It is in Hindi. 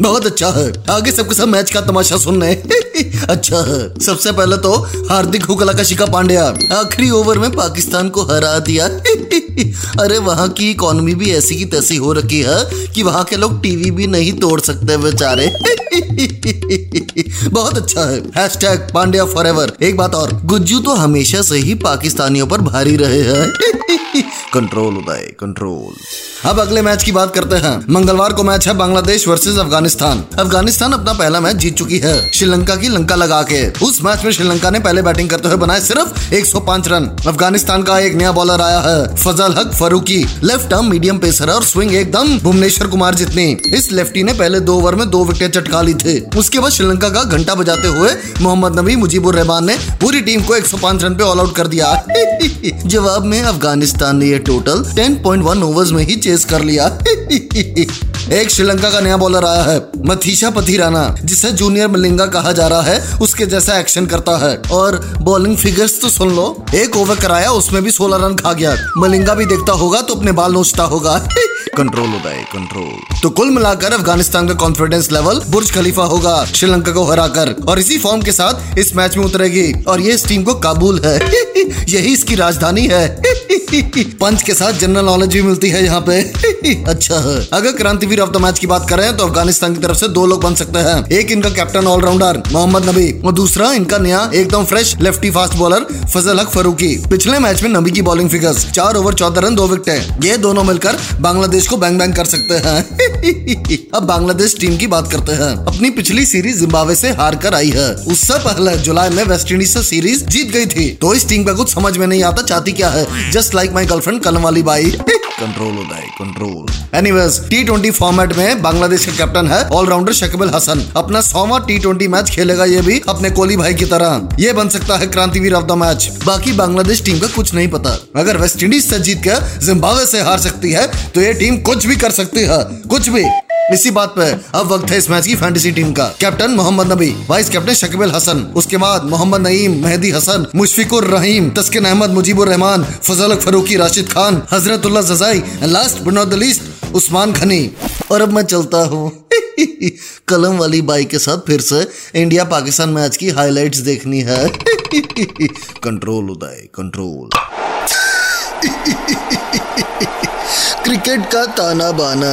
बहुत अच्छा है। आगे सबके सब मैच का तमाशा सुनने। अच्छा है। सबसे पहले तो हार्दिक हुकला का शिका पांड्या। आखिरी ओवर में पाकिस्तान को हरा दिया। अरे वहाँ की इकोनॉमी भी ऐसी की तैसी हो रखी है कि वहाँ के लोग टीवी भी नहीं तोड़ सकते बेचारे। बहुत अच्छा है। हैशटैग पांड्या फॉर एक बात और, गुज्जू तो हमेशा से ही पाकिस्तानियों पर भारी रहे हैं। कंट्रोल उदय कंट्रोल अब अगले मैच की बात करते हैं। मंगलवार को मैच है बांग्लादेश वर्सेस अफ़गानिस्तान। अफ़गानिस्तान। अफ़गानिस्तान अपना पहला मैच जीत चुकी है। श्रीलंका की लंका लगा के। उस मैच में श्रीलंका ने पहले बैटिंग करते हुए बनाए सिर्फ़ 105 रन। अफ़गानिस्तान का एक नया बॉलर आया है, Fazal Haq Farooqi. Left arm, medium pacer और स्विंग एकदम भुवनेश्वर कुमार जितनी। इस लेफ्टी ने पहले दो ओवर में दो विकेट चटका ली थे। उसके बाद श्रीलंका का घंटा बजाते हुए मोहम्मद नबी, मुजीबुर रहमान ने पूरी टीम को 105 रन पे ऑल आउट कर दिया। जवाब में अफ़गानिस्तान ने ये टोटल 10.1 ओवर्स में ही चेस कर लिया। एक श्रीलंका का नया बॉलर आया है, मथीशा पथीराना, जिसे जूनियर मलिंगा कहा जा रहा है, उसके जैसा एक्शन करता है। और बॉलिंग फिगर्स तो सुन लो, एक ओवर कराया, उसमें भी 16 रन खा गया। मलिंगा भी देखता होगा तो अपने बाल नोचता होगा। कंट्रोल होता है कंट्रोल तो कुल मिलाकर अफ़गानिस्तान का कॉन्फिडेंस लेवल बुर्ज खलीफा होगा, श्रीलंका को हराकर। और इसी फॉर्म के साथ इस मैच में उतरेगी। और ये इस टीम को काबुल है। यही इसकी राजधानी है। पंच के साथ जनरल नॉलेज भी मिलती है यहाँ पे। अच्छा है। अगर क्रांतिवीर ऑफ़ द मैच की बात करें तो अफ़गानिस्तान की तरफ़ से दो लोग बन सकते हैं। एक इनका कैप्टन ऑलराउंडर मोहम्मद नबी, और दूसरा इनका नया, एकदम fresh lefty fast bowler Fazal Haq Farooqi. पिछले मैच में नबी की बॉलिंग फिगर्स चार ओवर चौदह रन, दो विकेट ये दोनों मिलकर बांग्लादेश को बैंग बैंग कर सकते हैं। अब बांग्लादेश टीम की बात करते हैं। अपनी पिछली सीरीज़ जिम्बाब्वे से हार कर आई है। उससे पहले जुलाई में वेस्ट इंडीज से सीरीज़ जीत गई थी। तो इस टीम का कुछ समझ में नहीं आता, चाहती क्या है? जस्ट लाइक माई गर्लफ्रेंड कलम वाली बाई। कंट्रोल है control anyways T twenty format में बांग्लादेश का कैप्टन है ऑलराउंडर शकबल हसन। अपना सोवा टी ट्वेंटी मैच खेलेगा ये भी अपने कोहली भाई की तरह। ये बन सकता है क्रांतिवीर ऑफ़ द मैच बाकी बांग्लादेश टीम का कुछ नहीं पता। अगर वेस्ट इंडीज से जीत कर जिम्बावे से हार सकती है तो ये टीम कुछ भी कर सकती है। कुछ भी। इसी बात पे अब वक्त है इस मैच की फैंटेसी टीम का। Captain Mohammad Nabi vice captain Shakibul Hasan, उसके बाद Mohammad Naim, Mehidy Hasan, Mushfiqur Rahim, Taskin Ahmed Mujeebur Rahman Fazal Farooqi, Rashid Khan Hazratullah Zazai last but not the least Usman Ghani. और अब मैं चलता हूँ। कलम वाली बाई के साथ फिर से इंडिया पाकिस्तान मैच की हाइलाइट्स देखनी है। कंट्रोल उदय कंट्रोल क्रिकेट का ताना बाना।